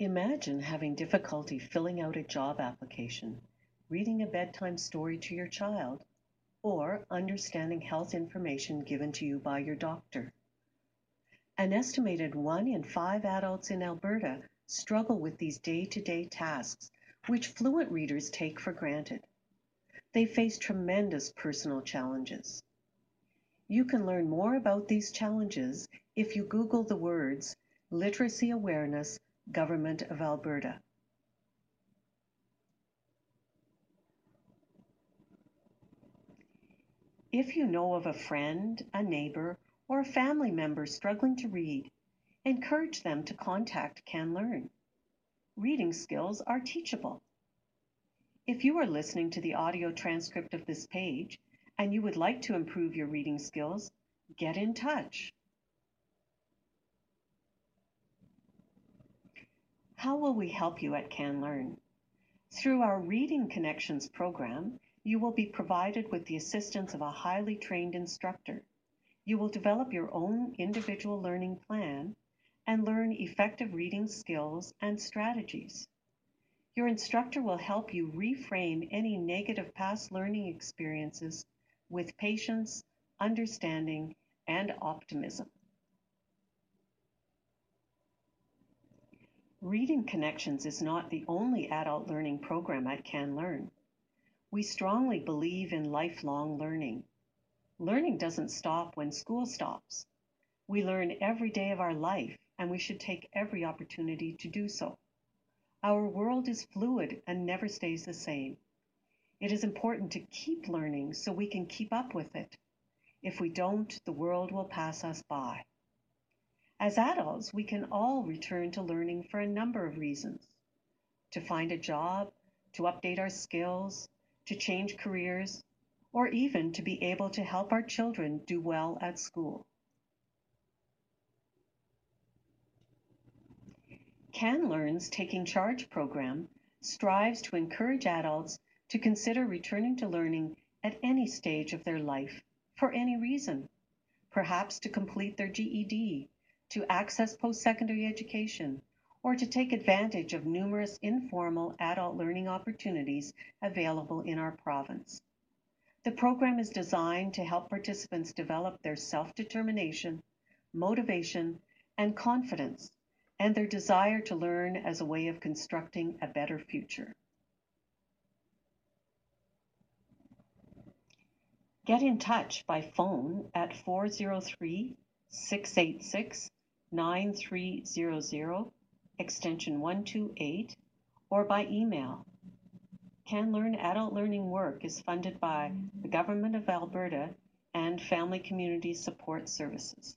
Imagine having difficulty filling out a job application, reading a bedtime story to your child, or understanding health information given to you by your doctor. An estimated one in five adults in Alberta struggle with these day to day tasks, which fluent readers take for granted. They face tremendous personal challenges. You can learn more about these challenges if you Google the words Literacy Awareness Government of Alberta. If you know of a friend, a neighbor, or a family member struggling to read, encourage them to contact CanLearn. Reading skills are teachable. If you are listening to the audio transcript of this page and you would like to improve your reading skills, get in touch. How will we help you at CanLearn? Through our Reading Connections program, you will be provided with the assistance of a highly trained instructor. You will develop your own individual learning plan and learn effective reading skills and strategies. Your instructor will help you reframe any negative past learning experiences with patience, understanding, and optimism. Reading Connections is not the only adult learning program at CanLearn. We strongly believe in lifelong learning. Learning doesn't stop when school stops. We learn every day of our life, and we should take every opportunity to do so. Our world is fluid and never stays the same. It is important to keep learning so we can keep up with it. If we don't, the world will pass us by. As adults, we can all return to learning for a number of reasons to find a job, to update our skills, to change careers, or even to be able to help our children do well at school. CanLearn's Taking Charge program strives to encourage adults to consider returning to learning at any stage of their life for any reason. Perhaps to complete their GED, to access post secondary education, or to take advantage of numerous informal adult learning opportunities available in our province. The program is designed to help participants develop their self determination, motivation, and confidence and their desire to learn as a way of constructing a better future. Get in touch by phone at 403 686 9300, extension 128, or by email. CanLearn Adult Learning Work is funded by the Government of Alberta and Family Community Support Services.